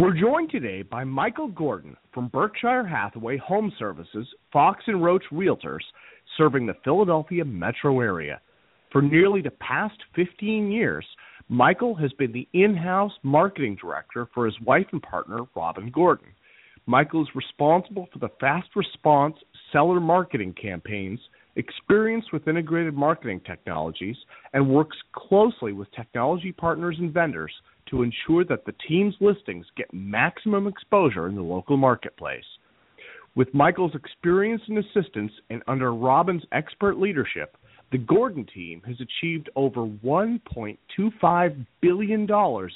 We're joined today by Michael Gordon from Berkshire Hathaway Home Services, Fox and Roach Realtors, serving the Philadelphia metro area. For nearly the past 15 years, Michael has been the in house marketing director for his wife and partner, Robin Gordon. Michael is responsible for the fast response seller marketing campaigns, experience with integrated marketing technologies, and works closely with technology partners and vendors to ensure that the team's listings get maximum exposure in the local marketplace. With Michael's experience and assistance and under Robin's expert leadership, the Gordon team has achieved over $1.25 billion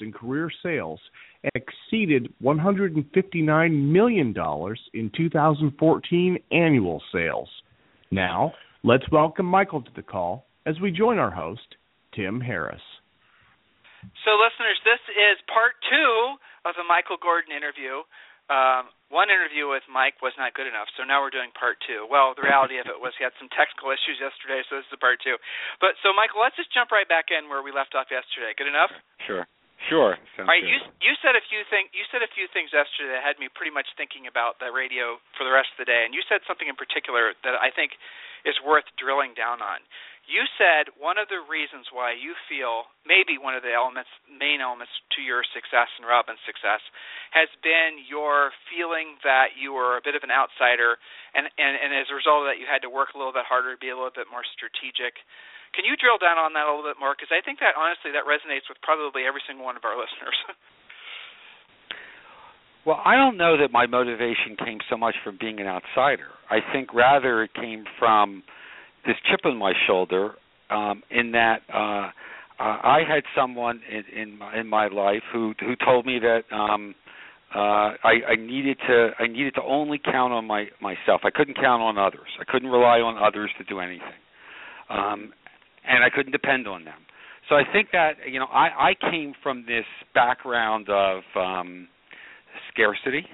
in career sales and exceeded $159 million in 2014 annual sales. Now, let's welcome Michael to the call as we join our host, Tim Harris. So, listeners, this is part two of the Michael Gordon interview. Um, one interview with Mike was not good enough, so now we're doing part two. Well, the reality of it was he had some technical issues yesterday, so this is part two. But so, Michael, let's just jump right back in where we left off yesterday. Good enough? Sure. Sure. Sounds All right. Good. You you said a few things. You said a few things yesterday that had me pretty much thinking about the radio for the rest of the day. And you said something in particular that I think is worth drilling down on. You said one of the reasons why you feel maybe one of the elements, main elements to your success and Robin's success, has been your feeling that you were a bit of an outsider, and, and, and as a result of that, you had to work a little bit harder, to be a little bit more strategic. Can you drill down on that a little bit more? Because I think that honestly, that resonates with probably every single one of our listeners. Well, I don't know that my motivation came so much from being an outsider. I think rather it came from this chip on my shoulder um in that uh I had someone in in my, in my life who who told me that um uh I I needed to I needed to only count on my myself. I couldn't count on others. I couldn't rely on others to do anything. Um and I couldn't depend on them. So I think that you know I I came from this background of um scarcity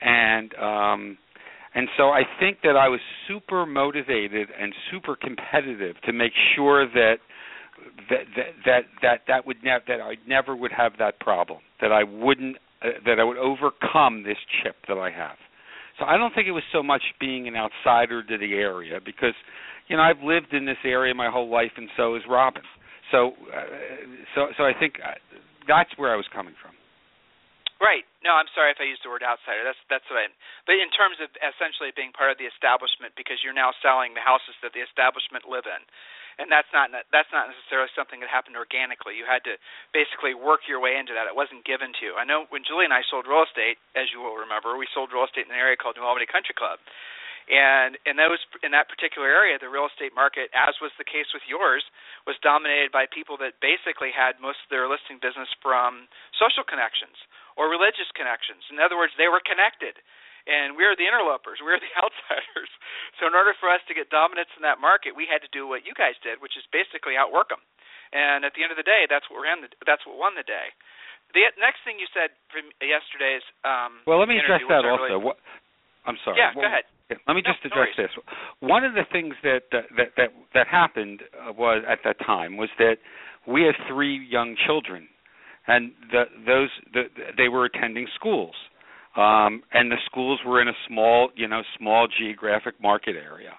and um and so I think that I was super motivated and super competitive to make sure that that that that that, that would never that I never would have that problem. That I wouldn't uh, that I would overcome this chip that I have. So I don't think it was so much being an outsider to the area because you know I've lived in this area my whole life and so has Robin. So uh, so so I think uh, that's where I was coming from. Right. No, I'm sorry if I used the word outsider. That's that's what I. But in terms of essentially being part of the establishment, because you're now selling the houses that the establishment live in, and that's not that's not necessarily something that happened organically. You had to basically work your way into that. It wasn't given to you. I know when Julie and I sold real estate, as you will remember, we sold real estate in an area called New Albany Country Club. And in those in that particular area, the real estate market, as was the case with yours, was dominated by people that basically had most of their listing business from social connections or religious connections. In other words, they were connected. And we are the interlopers. We are the outsiders. So in order for us to get dominance in that market, we had to do what you guys did, which is basically outwork them. And at the end of the day, that's what ran the, that's what won the day. The next thing you said from yesterday's um, well, let me address that also. Really, what, I'm sorry. Yeah, well, go ahead. Let me just address no this. One of the things that that that that happened uh, was at that time was that we have three young children and the, those the, they were attending schools, um, and the schools were in a small, you know, small geographic market area,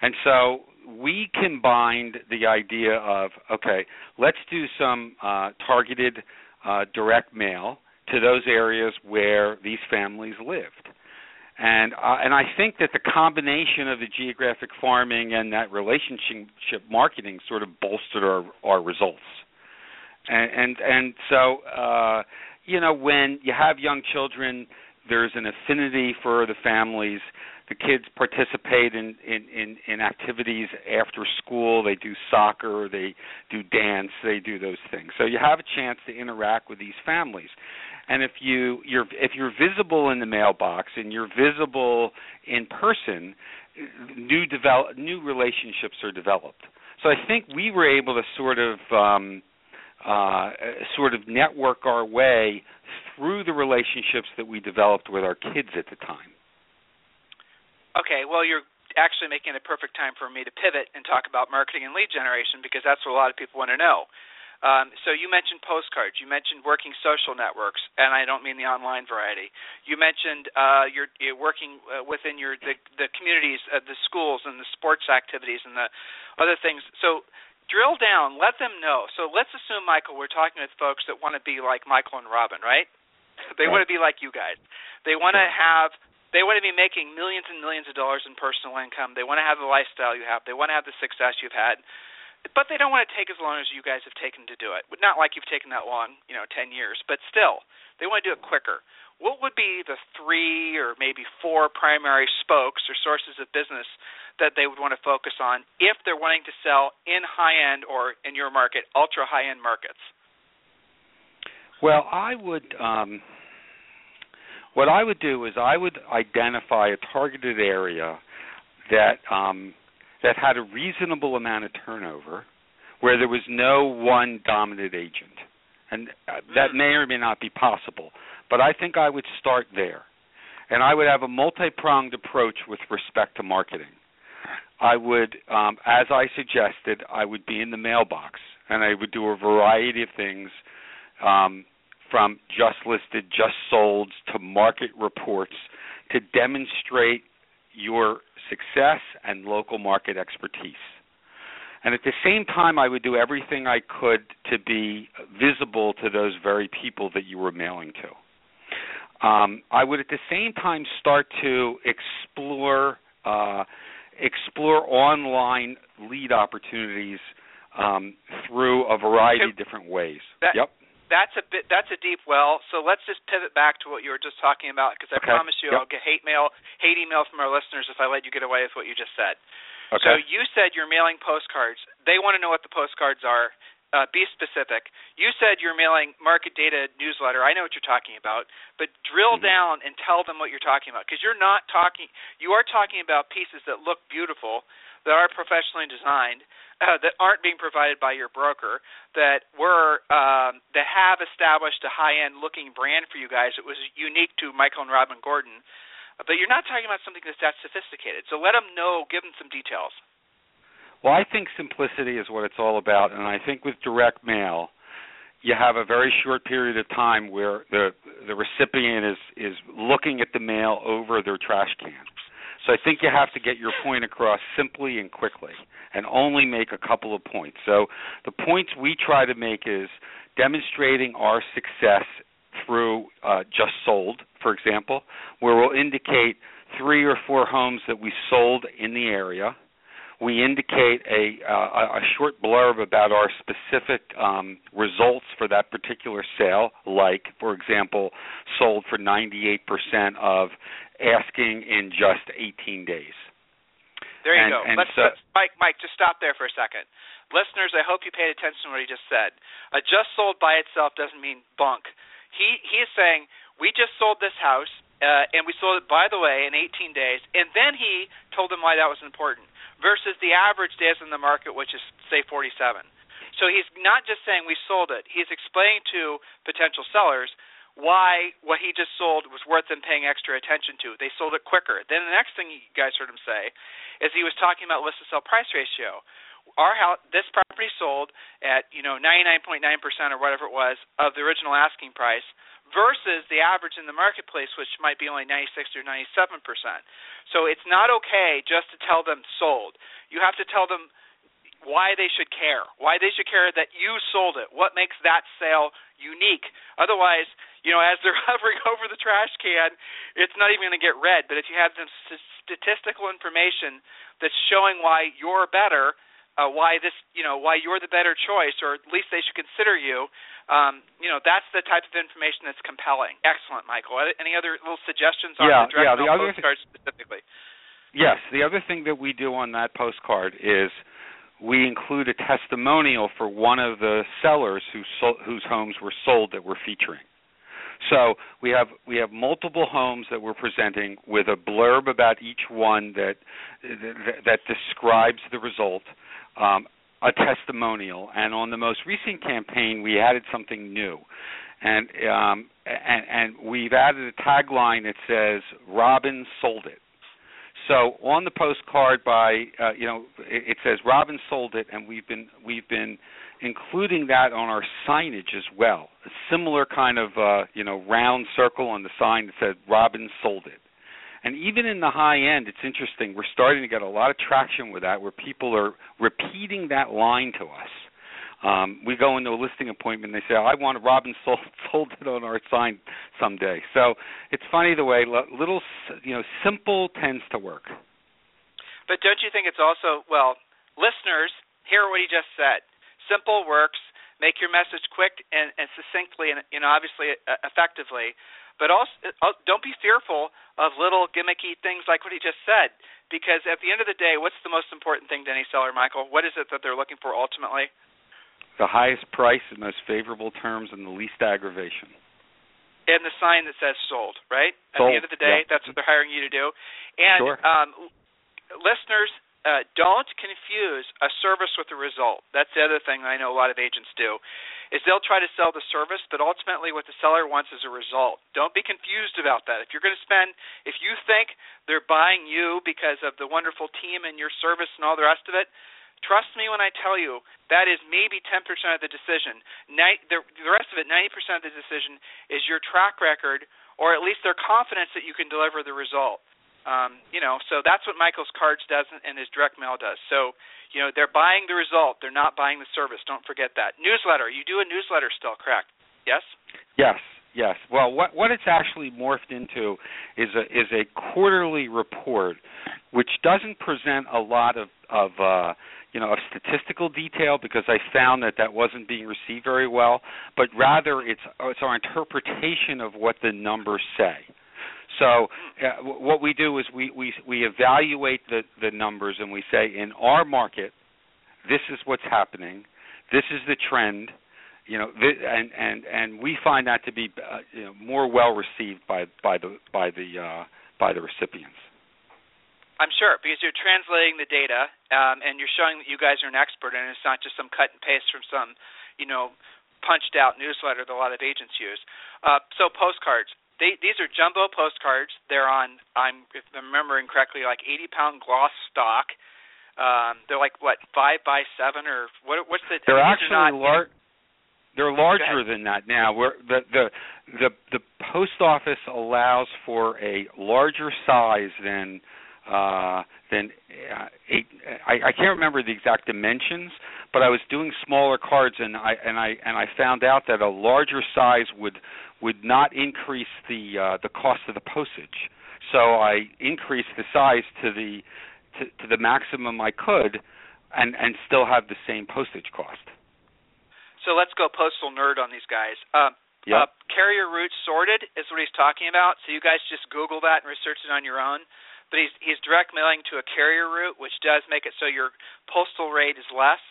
and so we combined the idea of okay, let's do some uh, targeted uh, direct mail to those areas where these families lived. And uh, and I think that the combination of the geographic farming and that relationship marketing sort of bolstered our, our results and and, and so uh, you know when you have young children, there's an affinity for the families. The kids participate in, in, in, in activities after school. They do soccer, they do dance, they do those things. So you have a chance to interact with these families. And if you you're if you're visible in the mailbox and you're visible in person, new develop new relationships are developed. So I think we were able to sort of um, uh, sort of network our way through the relationships that we developed with our kids at the time. Okay, well, you're actually making a perfect time for me to pivot and talk about marketing and lead generation because that's what a lot of people want to know. Um, so you mentioned postcards. You mentioned working social networks, and I don't mean the online variety. You mentioned uh, you're, you're, working uh, within your the, the communities, uh, the schools, and the sports activities, and the other things. So drill down. Let them know. So let's assume, Michael, we're talking with folks that want to be like Michael and Robin, right? They right. want to be like you guys. They want to have they want to be making millions and millions of dollars in personal income. They want to have the lifestyle you have. They want to have the success you've had. But they don't want to take as long as you guys have taken to do it. Not like you've taken that long, you know, 10 years, but still, they want to do it quicker. What would be the three or maybe four primary spokes or sources of business that they would want to focus on if they're wanting to sell in high end or in your market, ultra high end markets? Well, I would um what I would do is I would identify a targeted area that um, that had a reasonable amount of turnover, where there was no one dominant agent, and uh, that mm. may or may not be possible. But I think I would start there, and I would have a multi-pronged approach with respect to marketing. I would, um, as I suggested, I would be in the mailbox, and I would do a variety of things. Um, from just listed, just sold to market reports to demonstrate your success and local market expertise. And at the same time, I would do everything I could to be visible to those very people that you were mailing to. Um, I would at the same time start to explore uh, explore online lead opportunities um, through a variety of different ways. That, yep that's a bit that's a deep well. So let's just pivot back to what you were just talking about because I okay. promise you yep. I'll get hate mail hate email from our listeners if I let you get away with what you just said. Okay. So you said you're mailing postcards. They want to know what the postcards are. Uh, be specific. You said you're mailing market data newsletter. I know what you're talking about, but drill mm-hmm. down and tell them what you're talking about because you're not talking. You are talking about pieces that look beautiful, that are professionally designed, uh, that aren't being provided by your broker, that were um, that have established a high-end looking brand for you guys. It was unique to Michael and Robin Gordon, but you're not talking about something that's that sophisticated. So let them know. Give them some details. Well, I think simplicity is what it's all about, and I think with direct mail, you have a very short period of time where the the recipient is is looking at the mail over their trash can. So I think you have to get your point across simply and quickly and only make a couple of points. So the points we try to make is demonstrating our success through uh, just sold, for example, where we'll indicate three or four homes that we sold in the area. We indicate a, uh, a short blurb about our specific um, results for that particular sale, like, for example, sold for 98% of asking in just 18 days. There you and, go. And let's, so, let's, Mike, Mike, just stop there for a second. Listeners, I hope you paid attention to what he just said. A just sold by itself doesn't mean bunk. He he is saying we just sold this house uh, and we sold it by the way in 18 days, and then he told them why that was important versus the average days in the market, which is say 47. So he's not just saying we sold it; he's explaining to potential sellers why what he just sold was worth them paying extra attention to. They sold it quicker. Then the next thing you guys heard him say is he was talking about list to sell price ratio. Our house, this property sold at you know 99.9% or whatever it was of the original asking price versus the average in the marketplace, which might be only 96 or 97%. So it's not okay just to tell them sold. You have to tell them why they should care, why they should care that you sold it, what makes that sale unique. Otherwise, you know, as they're hovering over the trash can, it's not even going to get read. But if you have some statistical information that's showing why you're better, uh, why this, you know, why you're the better choice, or at least they should consider you. Um, you know, that's the type of information that's compelling. Excellent, Michael. Any other little suggestions on yeah, the direct yeah, the other other th- specifically? Yes, the other thing that we do on that postcard is we include a testimonial for one of the sellers who whose homes were sold that we're featuring. So we have we have multiple homes that we're presenting with a blurb about each one that that, that describes the result. Um, a testimonial, and on the most recent campaign, we added something new, and um, and, and we've added a tagline that says "Robin sold it." So on the postcard by uh, you know it, it says Robin sold it, and we've been we've been including that on our signage as well. A similar kind of uh, you know round circle on the sign that said Robin sold it. And even in the high end, it's interesting. We're starting to get a lot of traction with that, where people are repeating that line to us. Um, we go into a listing appointment. and They say, "I want a Robin sold, sold it on our sign someday." So it's funny the way little, you know, simple tends to work. But don't you think it's also well, listeners hear what he just said. Simple works. Make your message quick and, and succinctly, and you know, obviously uh, effectively. But also, uh, don't be fearful of little gimmicky things like what he just said, because at the end of the day, what's the most important thing to any seller, Michael? What is it that they're looking for ultimately? The highest price and most favorable terms and the least aggravation. And the sign that says sold, right? Sold, at the end of the day, yeah. that's what they're hiring you to do. And sure. um, listeners, uh, don't confuse a service with a result. That's the other thing I know a lot of agents do, is they'll try to sell the service, but ultimately what the seller wants is a result. Don't be confused about that. If you're going to spend, if you think they're buying you because of the wonderful team and your service and all the rest of it, trust me when I tell you that is maybe 10% of the decision. The rest of it, 90% of the decision, is your track record, or at least their confidence that you can deliver the result. Um, you know, so that's what Michael's Cards does and his direct mail does. So, you know, they're buying the result. They're not buying the service. Don't forget that. Newsletter. You do a newsletter still, correct? Yes. Yes. Yes. Well, what what it's actually morphed into is a is a quarterly report, which doesn't present a lot of of uh, you know of statistical detail because I found that that wasn't being received very well, but rather it's it's our interpretation of what the numbers say. So uh, what we do is we, we we evaluate the the numbers and we say in our market, this is what's happening, this is the trend, you know, and and and we find that to be uh, you know, more well received by by the by the uh, by the recipients. I'm sure because you're translating the data um, and you're showing that you guys are an expert and it's not just some cut and paste from some, you know, punched out newsletter that a lot of agents use. Uh, so postcards. They, these are jumbo postcards. They're on, I'm if I'm remembering correctly, like 80 pound gloss stock. Um, they're like what five by seven or what? What's the? They're actually not, lar- They're larger than that now. Where the the the the post office allows for a larger size than uh, than uh, eight. I, I can't remember the exact dimensions, but I was doing smaller cards, and I and I and I found out that a larger size would would not increase the uh, the cost of the postage. So I increased the size to the to, to the maximum I could, and and still have the same postage cost. So let's go postal nerd on these guys. Uh, yep. uh, carrier route sorted is what he's talking about. So you guys just Google that and research it on your own. But he's he's direct mailing to a carrier route, which does make it so your postal rate is less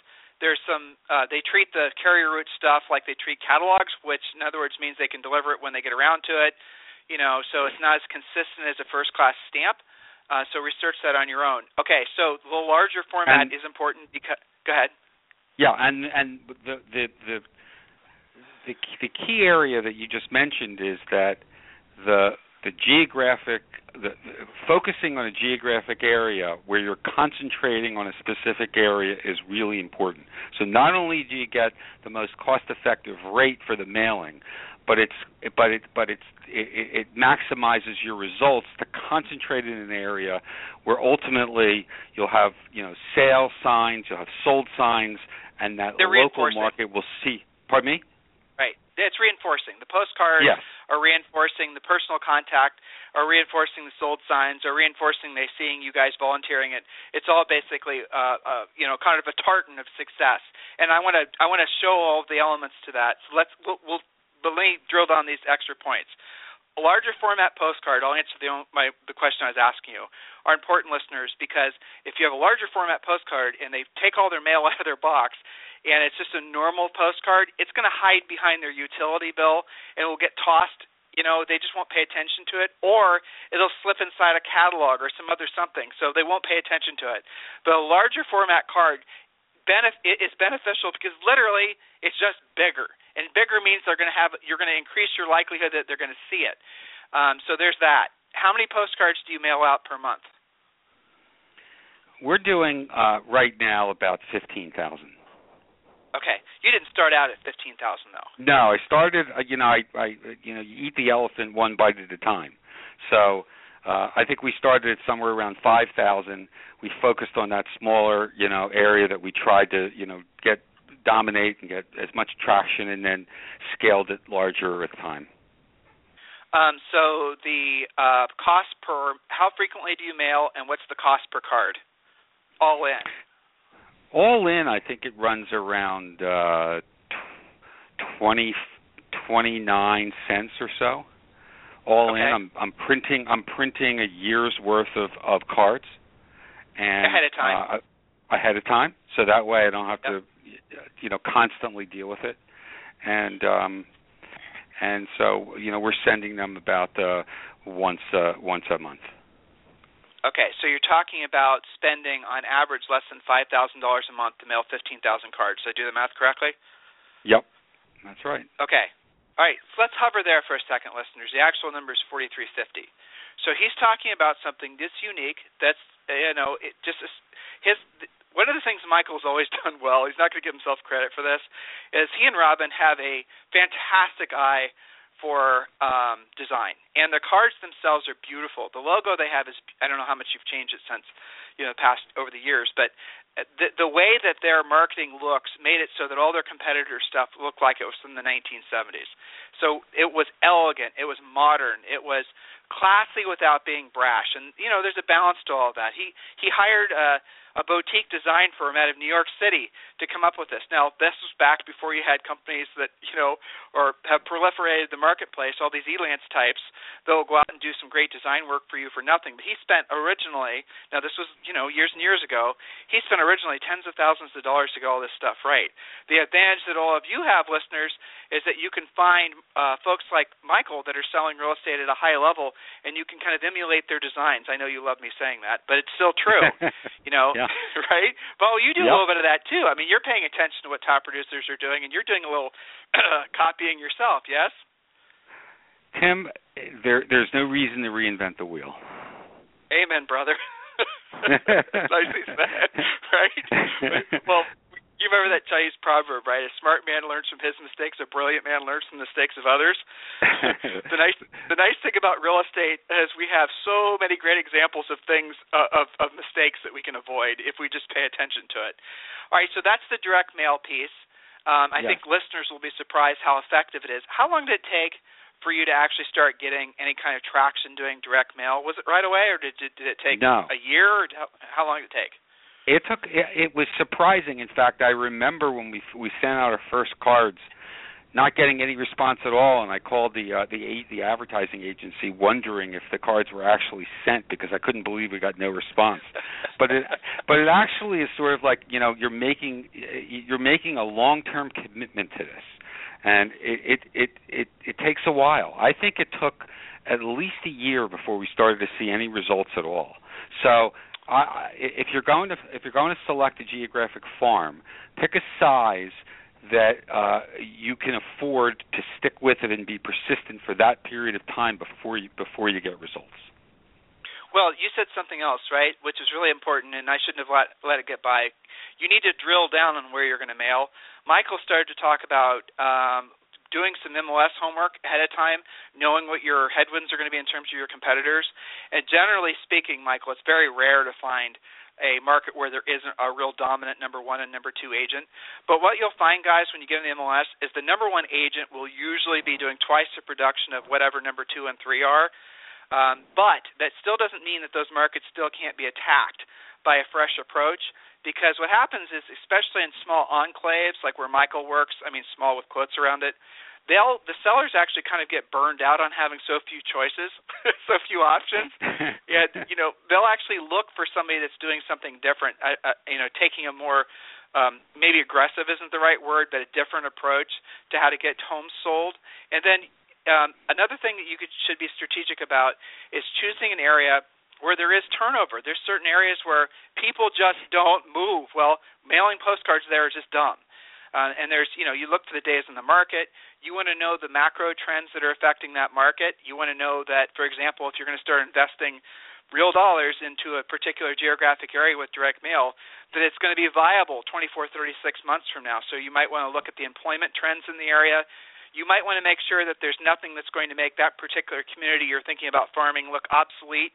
there's some uh, they treat the carrier route stuff like they treat catalogs, which in other words means they can deliver it when they get around to it. You know, so it's not as consistent as a first class stamp. Uh, so research that on your own. Okay, so the larger format and, is important because. Go ahead. Yeah, and and the the the the the key area that you just mentioned is that the the geographic the, the, focusing on a geographic area where you're concentrating on a specific area is really important. So not only do you get the most cost-effective rate for the mailing, but it's but it but it's it, it maximizes your results to concentrate in an area where ultimately you'll have you know sale signs, you'll have sold signs, and that They're local market will see. Pardon me. Right. It's reinforcing. The postcards yes. are reinforcing the personal contact, are reinforcing the sold signs, are reinforcing they seeing you guys volunteering it. It's all basically, uh, uh, you know, kind of a tartan of success. And I want to I want to show all the elements to that. So let's we'll, we'll but let me drill down these extra points. A larger format postcard, I'll answer the my the question I was asking you, are important listeners because if you have a larger format postcard and they take all their mail out of their box and it's just a normal postcard, it's going to hide behind their utility bill and it will get tossed you know they just won't pay attention to it, or it'll slip inside a catalog or some other something, so they won't pay attention to it. But a larger format card benef- is beneficial because literally it's just bigger, and bigger means they're going to have you're going to increase your likelihood that they're going to see it. Um, so there's that. How many postcards do you mail out per month? We're doing uh, right now about fifteen thousand. Okay, you didn't start out at fifteen thousand though. No, I started. Uh, you know, I, I, you know, you eat the elephant one bite at a time. So uh, I think we started at somewhere around five thousand. We focused on that smaller, you know, area that we tried to, you know, get dominate and get as much traction, and then scaled it larger the time. Um, so the uh, cost per how frequently do you mail, and what's the cost per card? All in. All in, I think it runs around uh, twenty twenty nine cents or so. All okay. in, I'm I'm printing I'm printing a year's worth of of cards, and ahead of time. Uh, ahead of time, so that way I don't have yep. to, you know, constantly deal with it, and um, and so you know we're sending them about uh, once uh, once a month. Okay, so you're talking about spending on average less than five thousand dollars a month to mail fifteen thousand cards. Did I do the math correctly? Yep, that's right. Okay, all right. So let's hover there for a second, listeners. The actual number is forty three fifty. So he's talking about something that's unique. That's you know, it just his. One of the things Michael's always done well. He's not going to give himself credit for this. Is he and Robin have a fantastic eye for um, design, and the cards themselves are beautiful. The logo they have is I don't know how much you've changed it since you know past over the years, but the the way that their marketing looks made it so that all their competitor stuff looked like it was from the 1970s. So it was elegant, it was modern, it was classy without being brash, and you know there's a balance to all that. He he hired. Uh, a boutique design firm out of New York City to come up with this. Now, this was back before you had companies that, you know, or have proliferated the marketplace, all these Elance types that'll go out and do some great design work for you for nothing. But he spent originally, now this was, you know, years and years ago, he spent originally tens of thousands of dollars to get all this stuff right. The advantage that all of you have, listeners, is that you can find uh, folks like Michael that are selling real estate at a high level, and you can kind of emulate their designs. I know you love me saying that, but it's still true. you know, yeah. right? Well, you do yep. a little bit of that too. I mean, you're paying attention to what top producers are doing, and you're doing a little copying yourself. Yes. Tim, there there's no reason to reinvent the wheel. Amen, brother. Nicely said, right? well, you remember that Chinese proverb, right? A smart man learns from his mistakes. A brilliant man learns from the mistakes of others. the nice, the nice thing about real estate is we have so many great examples of things uh, of of mistakes that we can avoid if we just pay attention to it. All right, so that's the direct mail piece. Um, I yes. think listeners will be surprised how effective it is. How long did it take for you to actually start getting any kind of traction doing direct mail? Was it right away, or did did, did it take no. a year? Or how, how long did it take? It took. It, it was surprising. In fact, I remember when we we sent out our first cards, not getting any response at all, and I called the uh, the the advertising agency, wondering if the cards were actually sent because I couldn't believe we got no response. but it but it actually is sort of like you know you're making you're making a long term commitment to this, and it, it it it it takes a while. I think it took at least a year before we started to see any results at all. So If you're going to if you're going to select a geographic farm, pick a size that uh, you can afford to stick with it and be persistent for that period of time before you before you get results. Well, you said something else, right, which is really important, and I shouldn't have let let it get by. You need to drill down on where you're going to mail. Michael started to talk about um, doing some MLS homework ahead of time, knowing what your headwinds are going to be in terms of your competitors. And generally speaking, Michael, it's very rare to find a market where there isn't a real dominant number one and number two agent. But what you'll find, guys, when you get in the MLS is the number one agent will usually be doing twice the production of whatever number two and three are. Um, but that still doesn't mean that those markets still can't be attacked by a fresh approach because what happens is especially in small enclaves like where Michael works, I mean small with quotes around it, they'll the sellers actually kind of get burned out on having so few choices, so few options. yeah, you know, they'll actually look for somebody that's doing something different, uh, uh, you know, taking a more um, maybe aggressive isn't the right word, but a different approach to how to get homes sold. And then um, another thing that you could, should be strategic about is choosing an area where there is turnover. There's certain areas where people just don't move. Well, mailing postcards there is just dumb. Uh, and there's, you know, you look for the days in the market. You want to know the macro trends that are affecting that market. You want to know that, for example, if you're going to start investing real dollars into a particular geographic area with direct mail, that it's going to be viable 24, 36 months from now. So you might want to look at the employment trends in the area. You might want to make sure that there's nothing that's going to make that particular community you're thinking about farming look obsolete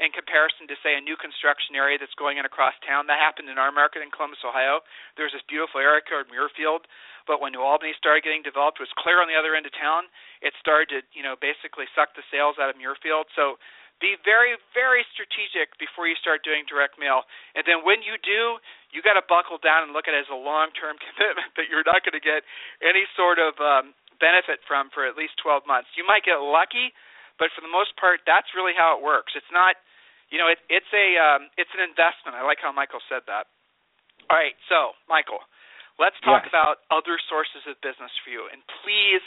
in comparison to say a new construction area that's going in across town. That happened in our market in Columbus, Ohio. There was this beautiful area called Muirfield, but when New Albany started getting developed, it was clear on the other end of town. It started to, you know, basically suck the sales out of Muirfield. So be very, very strategic before you start doing direct mail. And then when you do, you got to buckle down and look at it as a long-term commitment that you're not going to get any sort of um, benefit from for at least 12 months. You might get lucky, but for the most part, that's really how it works. It's not you know, it, it's a um, it's an investment. I like how Michael said that. All right, so Michael, let's talk yes. about other sources of business for you, and please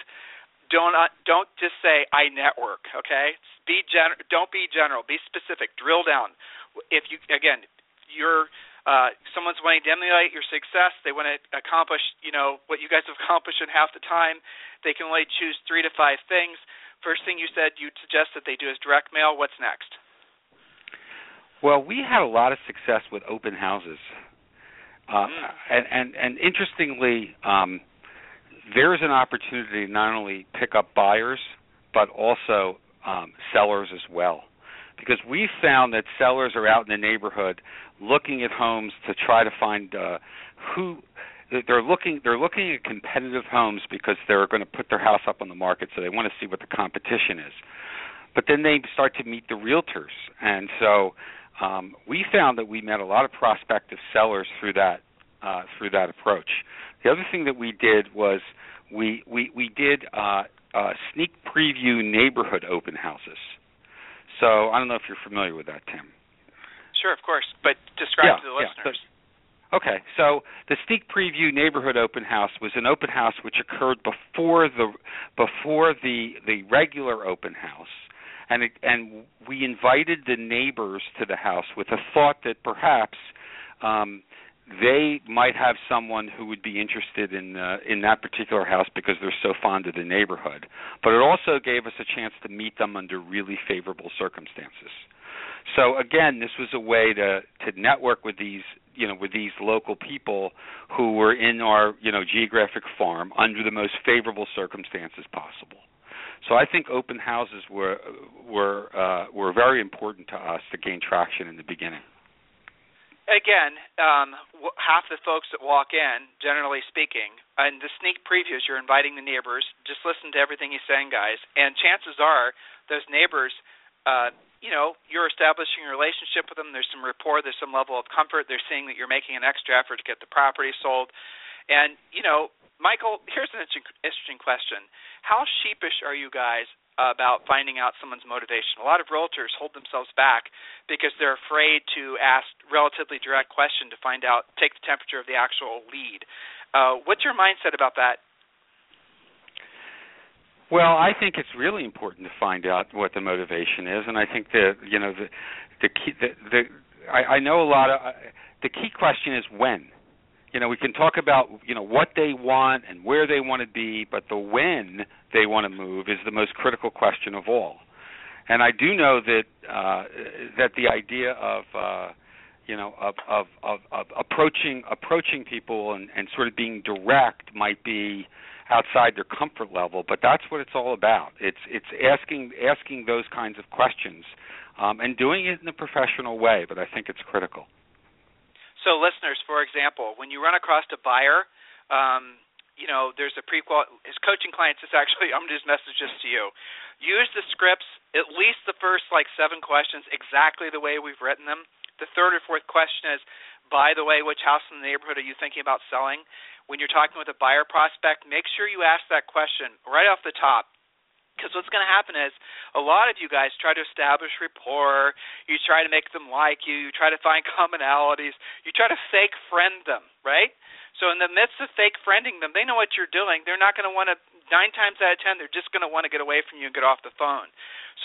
don't uh, don't just say I network. Okay, be gen- don't be general. Be specific. Drill down. If you again, you're uh, someone's wanting to emulate your success. They want to accomplish, you know, what you guys have accomplished in half the time. They can only choose three to five things. First thing you said you'd suggest that they do is direct mail. What's next? Well, we had a lot of success with open houses, uh, mm. and and and interestingly, um, there's an opportunity to not only pick up buyers but also um, sellers as well, because we found that sellers are out in the neighborhood looking at homes to try to find uh, who they're looking they're looking at competitive homes because they're going to put their house up on the market so they want to see what the competition is but then they start to meet the realtors and so um, we found that we met a lot of prospective sellers through that uh, through that approach. The other thing that we did was we we we did uh, uh, sneak preview neighborhood open houses. So I don't know if you're familiar with that, Tim. Sure, of course, but describe yeah, to the yeah, listeners. Okay, so the sneak preview neighborhood open house was an open house which occurred before the before the the regular open house and it, and we invited the neighbors to the house with a thought that perhaps um, they might have someone who would be interested in uh, in that particular house because they're so fond of the neighborhood. But it also gave us a chance to meet them under really favorable circumstances. So again, this was a way to to network with these you know with these local people who were in our you know geographic farm under the most favorable circumstances possible. So I think open houses were were uh, were very important to us to gain traction in the beginning. Again, um, half the folks that walk in, generally speaking, and the sneak previews, you're inviting the neighbors. Just listen to everything he's saying, guys, and chances are those neighbors. Uh, you know, you're establishing a relationship with them. There's some rapport. There's some level of comfort. They're seeing that you're making an extra effort to get the property sold, and you know, Michael, here's an interesting question. How sheepish are you guys about finding out someone's motivation? A lot of realtors hold themselves back because they're afraid to ask relatively direct question to find out, take the temperature of the actual lead. Uh, what's your mindset about that? Well, I think it's really important to find out what the motivation is, and I think the you know the the key the, the I, I know a lot of uh, the key question is when. You know we can talk about you know what they want and where they want to be but the when they want to move is the most critical question of all. And i do know that uh that the idea of uh you know of of of, of approaching approaching people and and sort of being direct might be outside their comfort level but that's what it's all about it's it's asking asking those kinds of questions um and doing it in a professional way but i think it's critical so, listeners, for example, when you run across a buyer, um, you know, there's a prequal. His coaching clients is actually, I'm just message this to you. Use the scripts, at least the first like seven questions, exactly the way we've written them. The third or fourth question is, by the way, which house in the neighborhood are you thinking about selling? When you're talking with a buyer prospect, make sure you ask that question right off the top. Because what's going to happen is a lot of you guys try to establish rapport, you try to make them like you, you try to find commonalities, you try to fake friend them, right? So in the midst of fake friending them, they know what you're doing. They're not going to want to nine times out of ten they're just going to want to get away from you and get off the phone.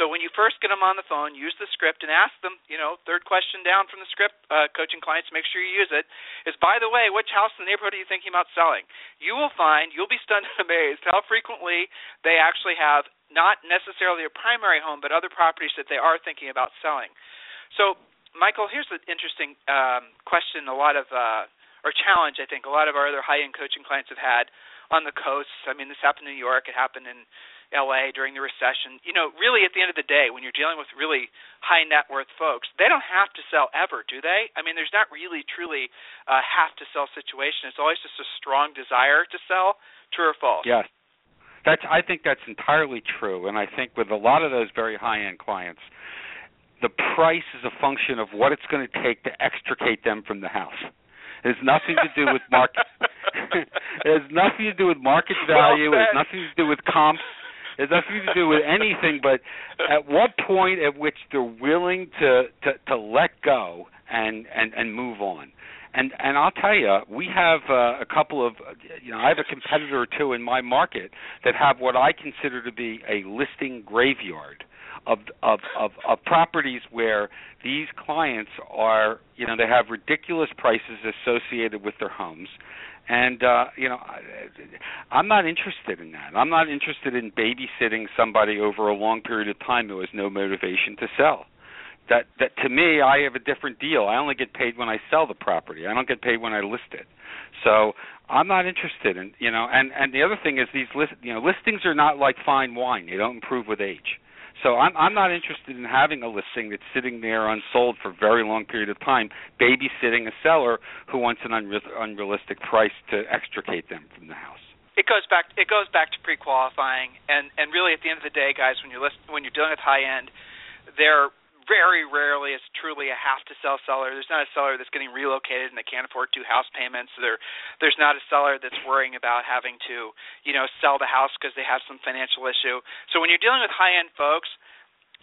So when you first get them on the phone, use the script and ask them. You know, third question down from the script, uh, coaching clients, make sure you use it. Is by the way, which house in the neighborhood are you thinking about selling? You will find you'll be stunned and amazed how frequently they actually have not necessarily a primary home, but other properties that they are thinking about selling. So, Michael, here's an interesting um, question. A lot of uh, or challenge I think a lot of our other high-end coaching clients have had on the coasts. I mean, this happened in New York. It happened in LA during the recession. You know, really at the end of the day, when you're dealing with really high net worth folks, they don't have to sell ever, do they? I mean, there's not really truly a have to sell situation. It's always just a strong desire to sell. True or false? Yes. That's I think that's entirely true and I think with a lot of those very high end clients the price is a function of what it's going to take to extricate them from the house. It has nothing to do with market. it has nothing to do with market value. It has nothing to do with comps. It has nothing to do with anything. But at what point at which they're willing to to, to let go and and and move on. And and I'll tell you, we have uh, a couple of, you know, I have a competitor or two in my market that have what I consider to be a listing graveyard of of of, of properties where these clients are you know they have ridiculous prices associated with their homes and uh you know i'm not interested in that. I'm not interested in babysitting somebody over a long period of time who has no motivation to sell. That that to me i have a different deal. I only get paid when i sell the property. I don't get paid when i list it. So i'm not interested in you know and and the other thing is these list you know listings are not like fine wine. They don't improve with age so I'm I'm not interested in having a listing that's sitting there unsold for a very long period of time, babysitting a seller who wants an unre- unrealistic price to extricate them from the house. It goes back it goes back to pre-qualifying and and really at the end of the day guys when you're list, when you're dealing with high end they're very rarely is truly a have to sell seller. There's not a seller that's getting relocated and they can't afford two house payments. There there's not a seller that's worrying about having to, you know, sell the house because they have some financial issue. So when you're dealing with high-end folks,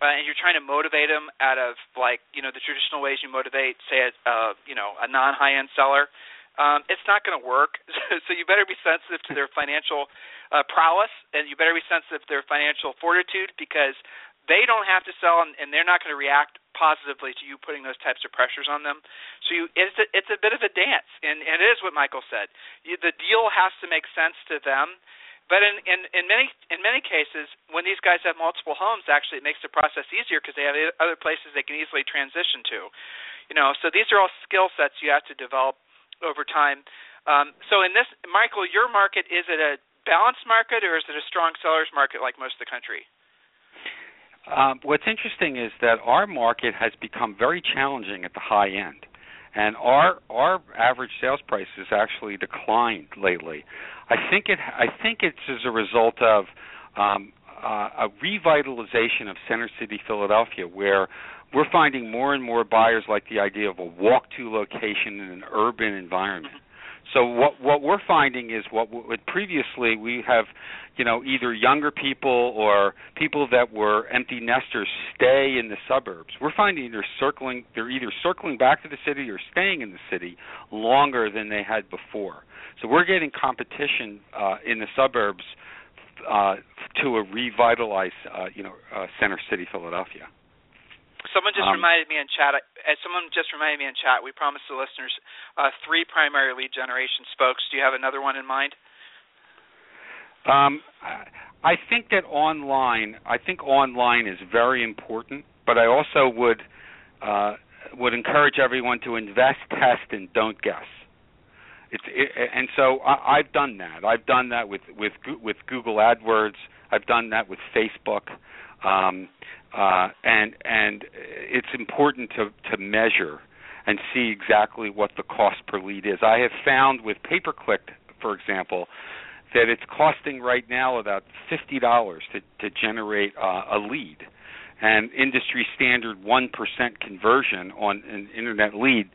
uh, and you're trying to motivate them out of like you know the traditional ways you motivate say a uh, you know a non high end seller um it's not going to work so you better be sensitive to their financial uh, prowess and you better be sensitive to their financial fortitude because they don't have to sell and, and they're not going to react positively to you putting those types of pressures on them. So you, it's a, it's a bit of a dance, and, and it is what Michael said. You, the deal has to make sense to them. But in, in, in many in many cases, when these guys have multiple homes, actually it makes the process easier because they have other places they can easily transition to. You know, so these are all skill sets you have to develop over time. Um, so in this, Michael, your market is it a balanced market or is it a strong sellers market like most of the country? Um, what's interesting is that our market has become very challenging at the high end, and our our average sales price has actually declined lately. I think it I think it's as a result of um, uh, a revitalization of Center City, Philadelphia, where we're finding more and more buyers like the idea of a walk-to location in an urban environment. So what what we're finding is what, what previously we have, you know, either younger people or people that were empty nesters stay in the suburbs. We're finding they're circling they're either circling back to the city or staying in the city longer than they had before. So we're getting competition uh, in the suburbs uh, to a revitalized, uh, you know, uh, center city Philadelphia. Someone just um, reminded me in chat. As someone just reminded me in chat, we promised the listeners uh, three primary lead generation spokes. Do you have another one in mind? Um, I think that online. I think online is very important, but I also would uh, would encourage everyone to invest, test, and don't guess. It's it, and so I, I've done that. I've done that with with with Google AdWords. I've done that with Facebook. Um, uh, and and it's important to to measure and see exactly what the cost per lead is. I have found with pay per click, for example, that it's costing right now about fifty dollars to to generate uh, a lead, and industry standard one percent conversion on an internet lead.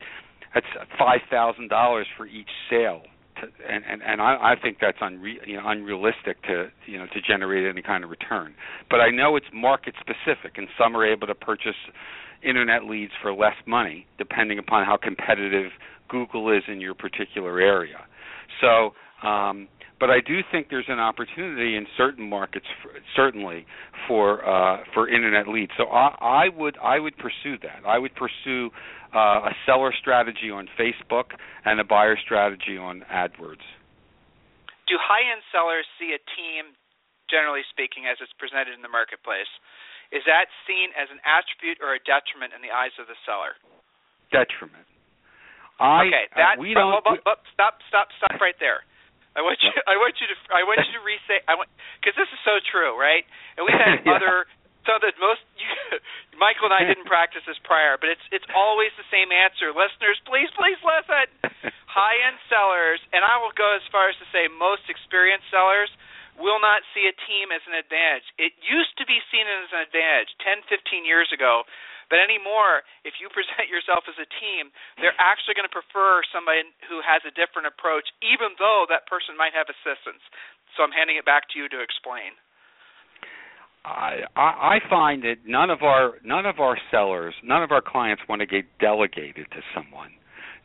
That's five thousand dollars for each sale and and, and I, I think that's unre- you know, unrealistic to you know to generate any kind of return. But I know it's market specific, and some are able to purchase internet leads for less money, depending upon how competitive Google is in your particular area. So, um, but I do think there's an opportunity in certain markets, for, certainly for uh, for internet leads. So I, I would I would pursue that. I would pursue uh, a seller strategy on Facebook and a buyer strategy on AdWords. Do high-end sellers see a team, generally speaking, as it's presented in the marketplace? Is that seen as an attribute or a detriment in the eyes of the seller? Detriment. I, okay, uh, that uh, we don't. But, but, but, stop, stop, stop right there. I want you. I want you to. I want you to re-say. I want because this is so true, right? And we've had yeah. other. So that most you, Michael and I didn't practice this prior, but it's it's always the same answer. Listeners, please, please listen. High-end sellers, and I will go as far as to say most experienced sellers will not see a team as an advantage. It used to be seen as an advantage 10, 15 years ago, but anymore, if you present yourself as a team, they're actually going to prefer somebody who has a different approach, even though that person might have assistance. So I'm handing it back to you to explain. I I find that none of our none of our sellers, none of our clients want to get delegated to someone.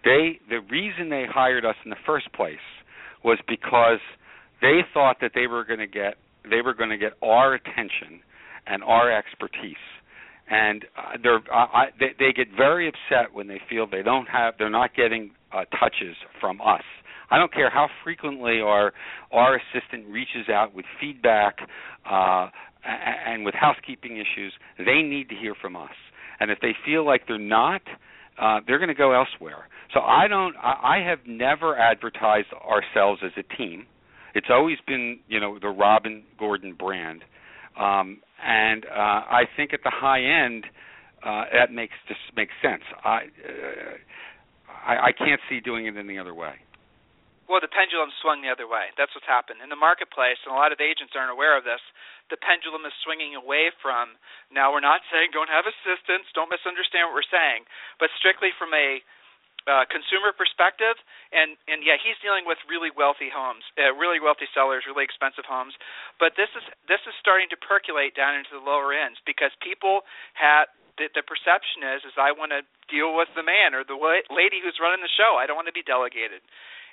They the reason they hired us in the first place was because they thought that they were going to get they were going to get our attention and our expertise and uh, they're uh, I, they, they get very upset when they feel they don't have they're not getting uh, touches from us I don't care how frequently our our assistant reaches out with feedback uh, and with housekeeping issues. They need to hear from us, and if they feel like they're not, uh, they're going to go elsewhere. So I don't. I, I have never advertised ourselves as a team. It's always been, you know, the Robin Gordon brand, um, and uh, I think at the high end, uh, that makes just makes sense. I, uh, I I can't see doing it any other way. Well, the pendulum swung the other way. That's what's happened in the marketplace, and a lot of agents aren't aware of this. The pendulum is swinging away from. Now, we're not saying don't have assistants. Don't misunderstand what we're saying, but strictly from a uh, consumer perspective, and and yeah, he's dealing with really wealthy homes, uh, really wealthy sellers, really expensive homes. But this is this is starting to percolate down into the lower ends because people have the, the perception is is I want to deal with the man or the lady who's running the show. I don't want to be delegated,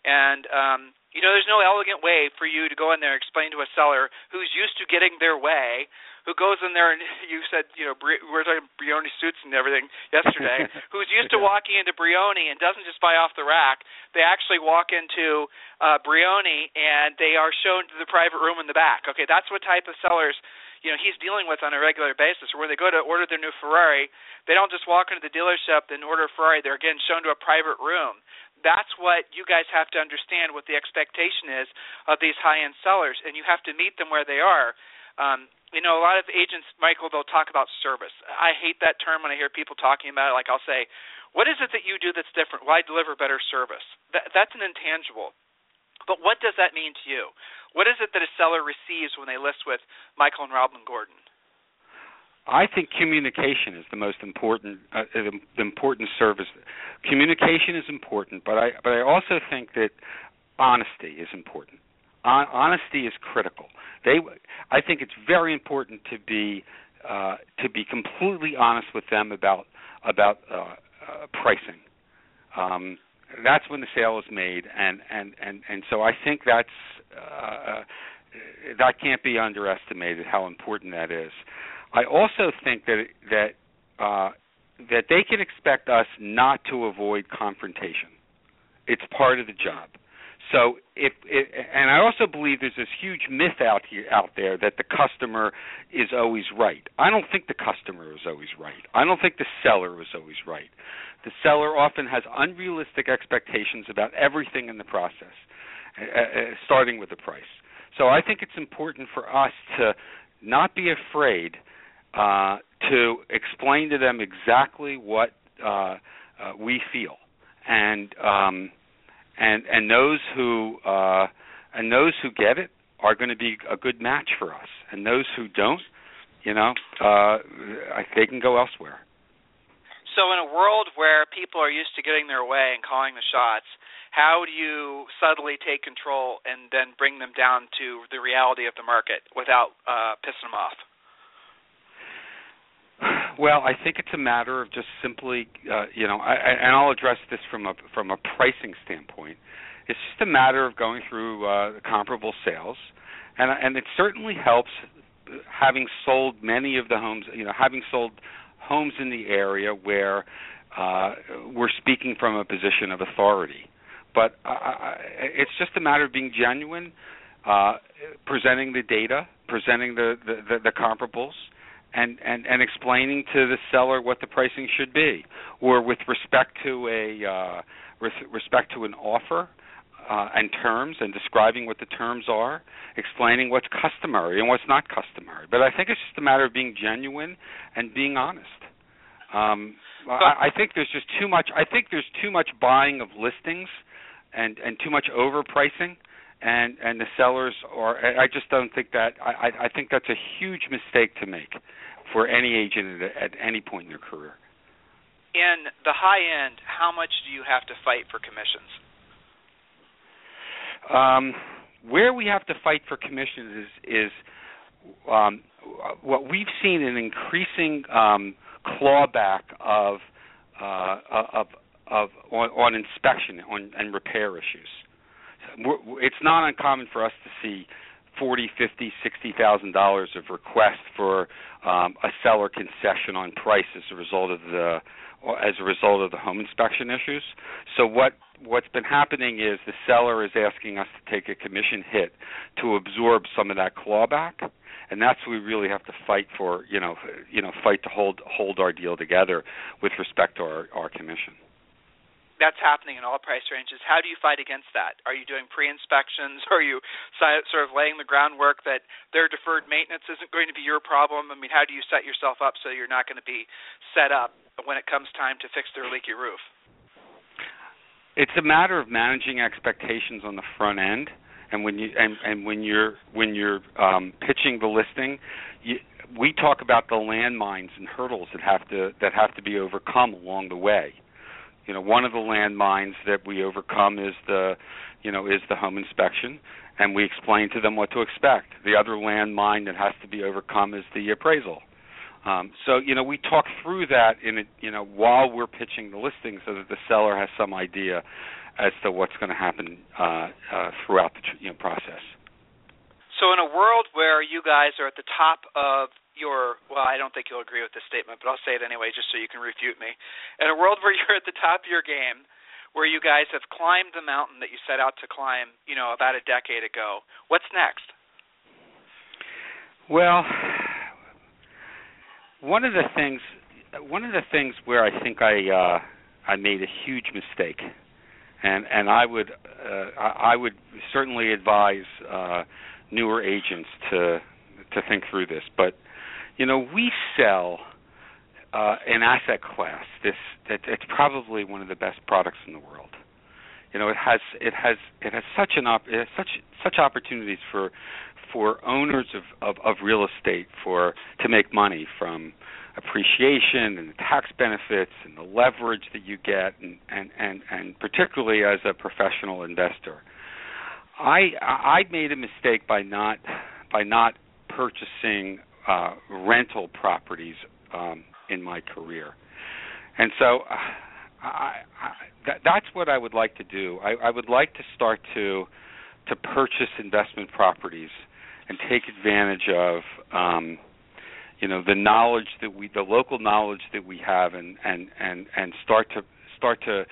and um, you know, there's no elegant way for you to go in there and explain to a seller who's used to getting their way who goes in there and you said, you know, we were talking Brioni suits and everything yesterday, who's used to walking into Brioni and doesn't just buy off the rack. They actually walk into uh, Brioni and they are shown to the private room in the back. Okay, that's what type of sellers you know he's dealing with on a regular basis. Or when they go to order their new Ferrari, they don't just walk into the dealership and order a Ferrari. They're again shown to a private room. That's what you guys have to understand. What the expectation is of these high-end sellers, and you have to meet them where they are. Um, you know, a lot of agents, Michael, they'll talk about service. I hate that term when I hear people talking about it. Like I'll say, "What is it that you do that's different?" Well, I deliver better service. That, that's an intangible. But what does that mean to you? What is it that a seller receives when they list with Michael and Robin Gordon? I think communication is the most important uh, the important service. Communication is important, but I but I also think that honesty is important honesty is critical. They, I think it's very important to be uh, to be completely honest with them about about uh, uh, pricing. Um, that's when the sale is made, and and and and so I think that's uh, that can't be underestimated how important that is. I also think that that uh, that they can expect us not to avoid confrontation. It's part of the job. So if and I also believe there's this huge myth out here out there that the customer is always right. I don't think the customer is always right. I don't think the seller is always right. The seller often has unrealistic expectations about everything in the process, uh, uh, starting with the price. So I think it's important for us to not be afraid uh, to explain to them exactly what uh, uh, we feel, and um, and and those who uh, and those who get it are going to be a good match for us, and those who don't, you know, uh, they can go elsewhere. So, in a world where people are used to getting their way and calling the shots, how do you subtly take control and then bring them down to the reality of the market without uh, pissing them off? Well, I think it's a matter of just simply, uh, you know, I, and I'll address this from a from a pricing standpoint. It's just a matter of going through uh, comparable sales, and and it certainly helps having sold many of the homes. You know, having sold homes in the area where uh, we're speaking from a position of authority. But uh, it's just a matter of being genuine, uh, presenting the data, presenting the, the, the, the comparables, and, and, and explaining to the seller what the pricing should be, or with respect to a uh, with respect to an offer uh, and terms, and describing what the terms are, explaining what's customary and what's not customary. But I think it's just a matter of being genuine and being honest. Um, I, I think there's just too much. I think there's too much buying of listings, and and too much overpricing and and the sellers are I just don't think that I I think that's a huge mistake to make for any agent at, at any point in their career. In the high end, how much do you have to fight for commissions? Um, where we have to fight for commissions is is um, what we've seen an increasing um, clawback of uh, of of on, on inspection on and repair issues it's not uncommon for us to see forty, fifty, sixty thousand dollars of requests for um, a seller concession on price as a result of the as a result of the home inspection issues. So what what's been happening is the seller is asking us to take a commission hit to absorb some of that clawback, and that's what we really have to fight for. You know, you know, fight to hold hold our deal together with respect to our our commission that's happening in all price ranges. How do you fight against that? Are you doing pre-inspections? Are you sort of laying the groundwork that their deferred maintenance isn't going to be your problem? I mean, how do you set yourself up so you're not going to be set up when it comes time to fix their leaky roof? It's a matter of managing expectations on the front end, and when you and, and when you're when you're um, pitching the listing, you, we talk about the landmines and hurdles that have to that have to be overcome along the way you know one of the landmines that we overcome is the you know is the home inspection and we explain to them what to expect. The other landmine that has to be overcome is the appraisal. Um, so you know we talk through that in a, you know while we're pitching the listing so that the seller has some idea as to what's going to happen uh, uh, throughout the you know, process. So in a world where you guys are at the top of your well, I don't think you'll agree with this statement, but I'll say it anyway just so you can refute me. In a world where you're at the top of your game, where you guys have climbed the mountain that you set out to climb, you know, about a decade ago, what's next? Well, one of the things one of the things where I think I uh I made a huge mistake and and I would uh, I would certainly advise uh newer agents to to think through this but you know, we sell uh, an asset class. This that it's probably one of the best products in the world. You know, it has it has it has such an op- it has such such opportunities for for owners of, of, of real estate for to make money from appreciation and the tax benefits and the leverage that you get and, and, and, and particularly as a professional investor. I I made a mistake by not by not purchasing uh, rental properties um, in my career, and so uh, I, I, that, that's what I would like to do. I, I would like to start to to purchase investment properties and take advantage of um, you know the knowledge that we the local knowledge that we have and and and and start to start to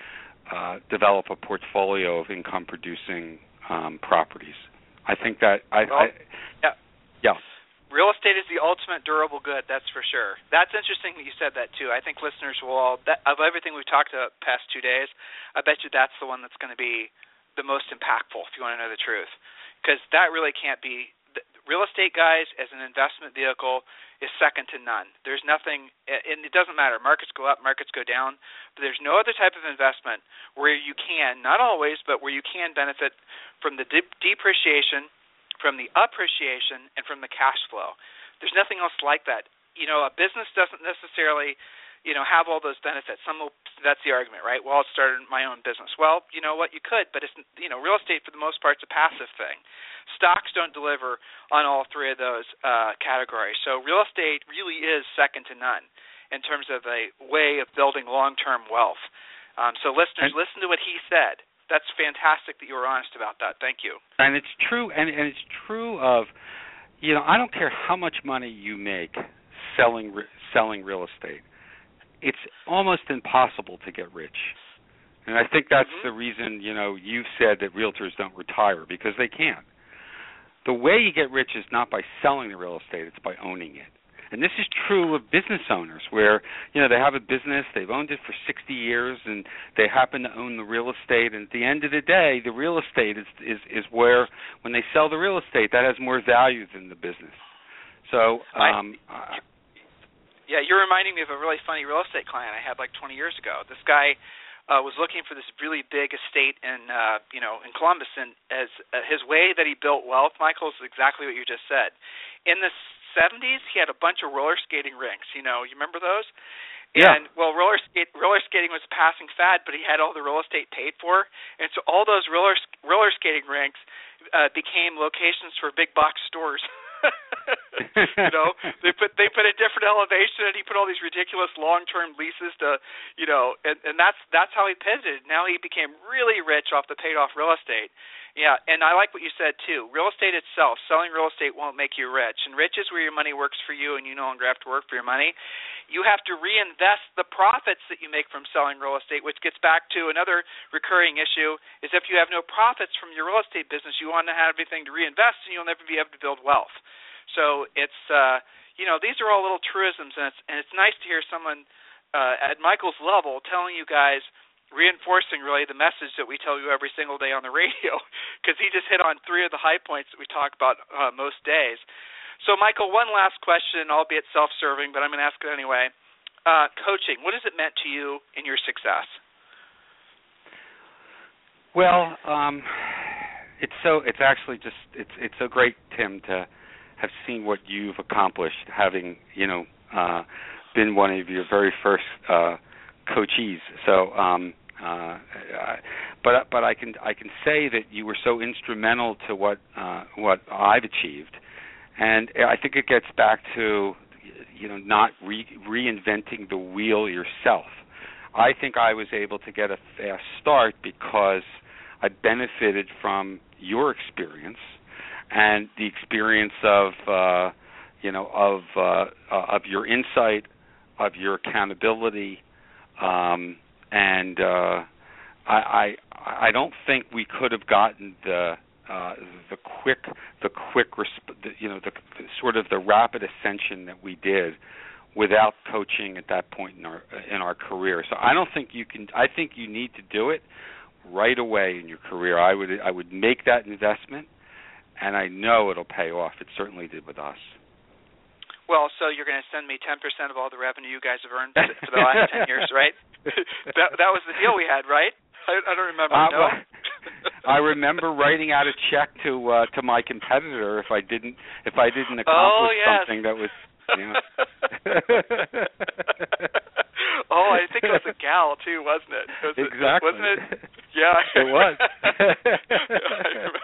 uh, develop a portfolio of income producing um, properties. I think that I, well, I yeah. yeah real estate is the ultimate durable good. That's for sure. That's interesting that you said that too. I think listeners will all that, of everything we've talked about past two days. I bet you that's the one that's going to be the most impactful if you want to know the truth, because that really can't be. Real estate, guys, as an investment vehicle, is second to none. There's nothing, and it doesn't matter. Markets go up, markets go down, but there's no other type of investment where you can, not always, but where you can benefit from the de- depreciation from the appreciation and from the cash flow. There's nothing else like that. You know, a business doesn't necessarily, you know, have all those benefits. Some will, that's the argument, right? Well, I started my own business. Well, you know what, you could, but it's you know, real estate for the most part is a passive thing. Stocks don't deliver on all three of those uh, categories. So real estate really is second to none in terms of a way of building long-term wealth. Um, so listeners, and, listen to what he said that's fantastic that you were honest about that. Thank you. And it's true, and and it's true of, you know, I don't care how much money you make selling selling real estate. It's almost impossible to get rich. And I think that's mm-hmm. the reason, you know, you've said that realtors don't retire because they can't. The way you get rich is not by selling the real estate, it's by owning it. And this is true of business owners where, you know, they have a business, they've owned it for 60 years and they happen to own the real estate and at the end of the day, the real estate is is is where when they sell the real estate that has more value than the business. So, um I, yeah, you're reminding me of a really funny real estate client I had like 20 years ago. This guy uh, was looking for this really big estate in uh, you know in Columbus, and as uh, his way that he built wealth, Michael, is exactly what you just said. In the 70s, he had a bunch of roller skating rinks. You know, you remember those? Yeah. And well, roller skate roller skating was a passing fad, but he had all the real estate paid for, and so all those roller roller skating rinks uh, became locations for big box stores. you know, they put they put a different elevation, and he put all these ridiculous long term leases to, you know, and and that's that's how he pivoted. Now he became really rich off the paid off real estate. Yeah, and I like what you said too. Real estate itself, selling real estate won't make you rich, and rich is where your money works for you, and you no longer have to work for your money. You have to reinvest the profits that you make from selling real estate, which gets back to another recurring issue: is if you have no profits from your real estate business, you want to have everything to reinvest, and you'll never be able to build wealth. So it's uh, you know these are all little truisms, and it's and it's nice to hear someone uh, at Michael's level telling you guys reinforcing really the message that we tell you every single day on the radio because he just hit on three of the high points that we talk about uh, most days. So, Michael, one last question, albeit self-serving, but I'm going to ask it anyway. Uh, coaching, what has it meant to you in your success? Well, um, it's so it's actually just it's it's so great, Tim, to have seen what you've accomplished, having you know uh, been one of your very first uh, coachees. So um, uh, but but I can I can say that you were so instrumental to what uh, what I've achieved, and I think it gets back to you know not re- reinventing the wheel yourself. I think I was able to get a fast start because I benefited from your experience and the experience of uh, you know of uh, of your insight, of your accountability, um, and uh, I, I I don't think we could have gotten the uh, the quick the quick resp- the, you know the, the sort of the rapid ascension that we did without coaching at that point in our in our career. So I don't think you can. I think you need to do it right away in your career. I would I would make that investment, and I know it'll pay off. It certainly did with us. Well, so you're going to send me 10% of all the revenue you guys have earned for the last 10 years, right? that that was the deal we had, right? I, I don't remember. Uh, no. well, I remember writing out a check to uh to my competitor if I didn't if I didn't accomplish oh, yes. something that was you know. oh, I think it was a gal too, wasn't it? was exactly. It, wasn't it? Yeah. it was. I remember.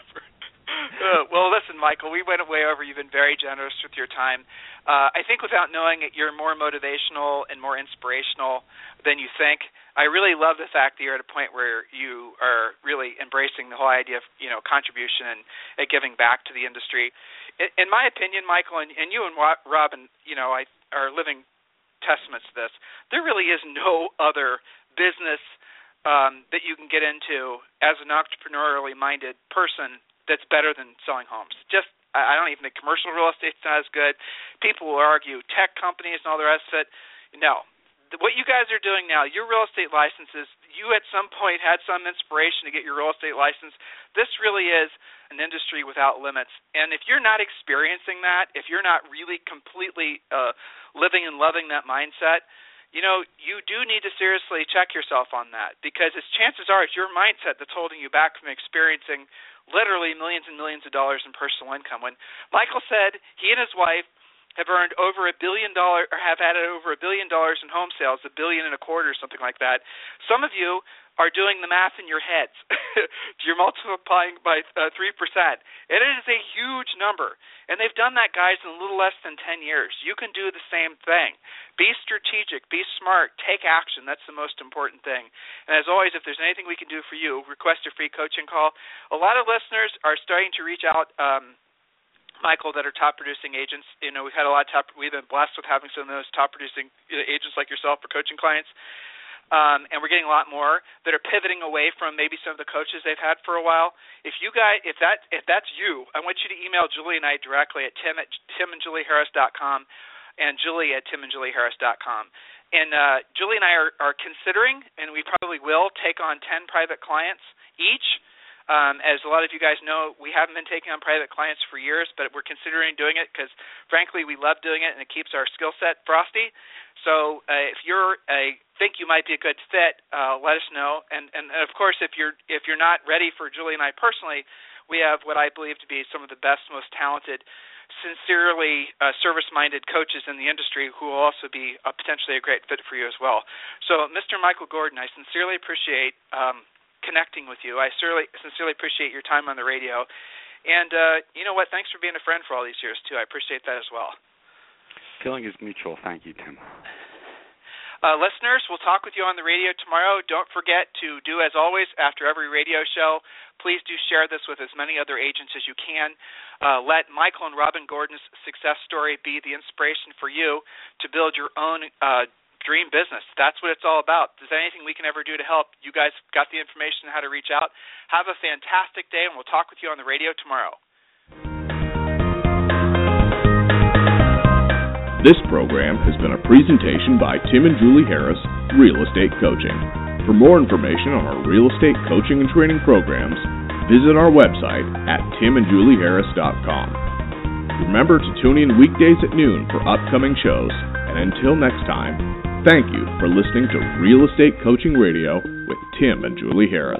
Uh, well, listen, Michael, we went way over. You've been very generous with your time. Uh, I think without knowing it, you're more motivational and more inspirational than you think. I really love the fact that you're at a point where you are really embracing the whole idea of you know contribution and, and giving back to the industry. In, in my opinion, Michael, and, and you and Rob, and you know, I are living testaments to this. There really is no other business um, that you can get into as an entrepreneurially minded person that's better than selling homes. Just I don't even think commercial real estate's not as good. People will argue tech companies and all the rest of it. No, what you guys are doing now, your real estate licenses, you at some point had some inspiration to get your real estate license. This really is an industry without limits. And if you're not experiencing that, if you're not really completely uh, living and loving that mindset, you know, you do need to seriously check yourself on that because it's chances are it's your mindset that's holding you back from experiencing literally millions and millions of dollars in personal income. When Michael said he and his wife have earned over a billion dollars or have added over a billion dollars in home sales, a billion and a quarter, something like that. Some of you are doing the math in your heads. You're multiplying by uh, 3%. And it is a huge number. And they've done that, guys, in a little less than 10 years. You can do the same thing. Be strategic, be smart, take action. That's the most important thing. And as always, if there's anything we can do for you, request a free coaching call. A lot of listeners are starting to reach out. Um, Michael, that are top producing agents. You know, we've had a lot of top. We've been blessed with having some of those top producing agents like yourself for coaching clients um, and we're getting a lot more that are pivoting away from maybe some of the coaches they've had for a while. If you guys, if that, if that's you, I want you to email Julie and I directly at tim at timandjulieharris.com and Julie at timandjulieharris.com. And uh, Julie and I are, are considering, and we probably will, take on 10 private clients each. Um, as a lot of you guys know, we haven't been taking on private clients for years, but we're considering doing it because, frankly, we love doing it and it keeps our skill set frosty. So uh, if you're a think you might be a good fit, uh, let us know. And, and and of course, if you're if you're not ready for Julie and I personally, we have what I believe to be some of the best, most talented, sincerely uh, service-minded coaches in the industry who will also be potentially a great fit for you as well. So, Mr. Michael Gordon, I sincerely appreciate um, connecting with you. I sincerely sincerely appreciate your time on the radio. And uh, you know what? Thanks for being a friend for all these years too. I appreciate that as well. Feeling is mutual. Thank you, Tim. Uh, listeners, we'll talk with you on the radio tomorrow. Don't forget to do as always after every radio show. Please do share this with as many other agents as you can. Uh, let Michael and Robin Gordon's success story be the inspiration for you to build your own uh, dream business. That's what it's all about. Is there anything we can ever do to help? You guys got the information on how to reach out. Have a fantastic day, and we'll talk with you on the radio tomorrow. This program has been a presentation by Tim and Julie Harris, Real Estate Coaching. For more information on our real estate coaching and training programs, visit our website at timandjulieharris.com. Remember to tune in weekdays at noon for upcoming shows, and until next time, thank you for listening to Real Estate Coaching Radio with Tim and Julie Harris.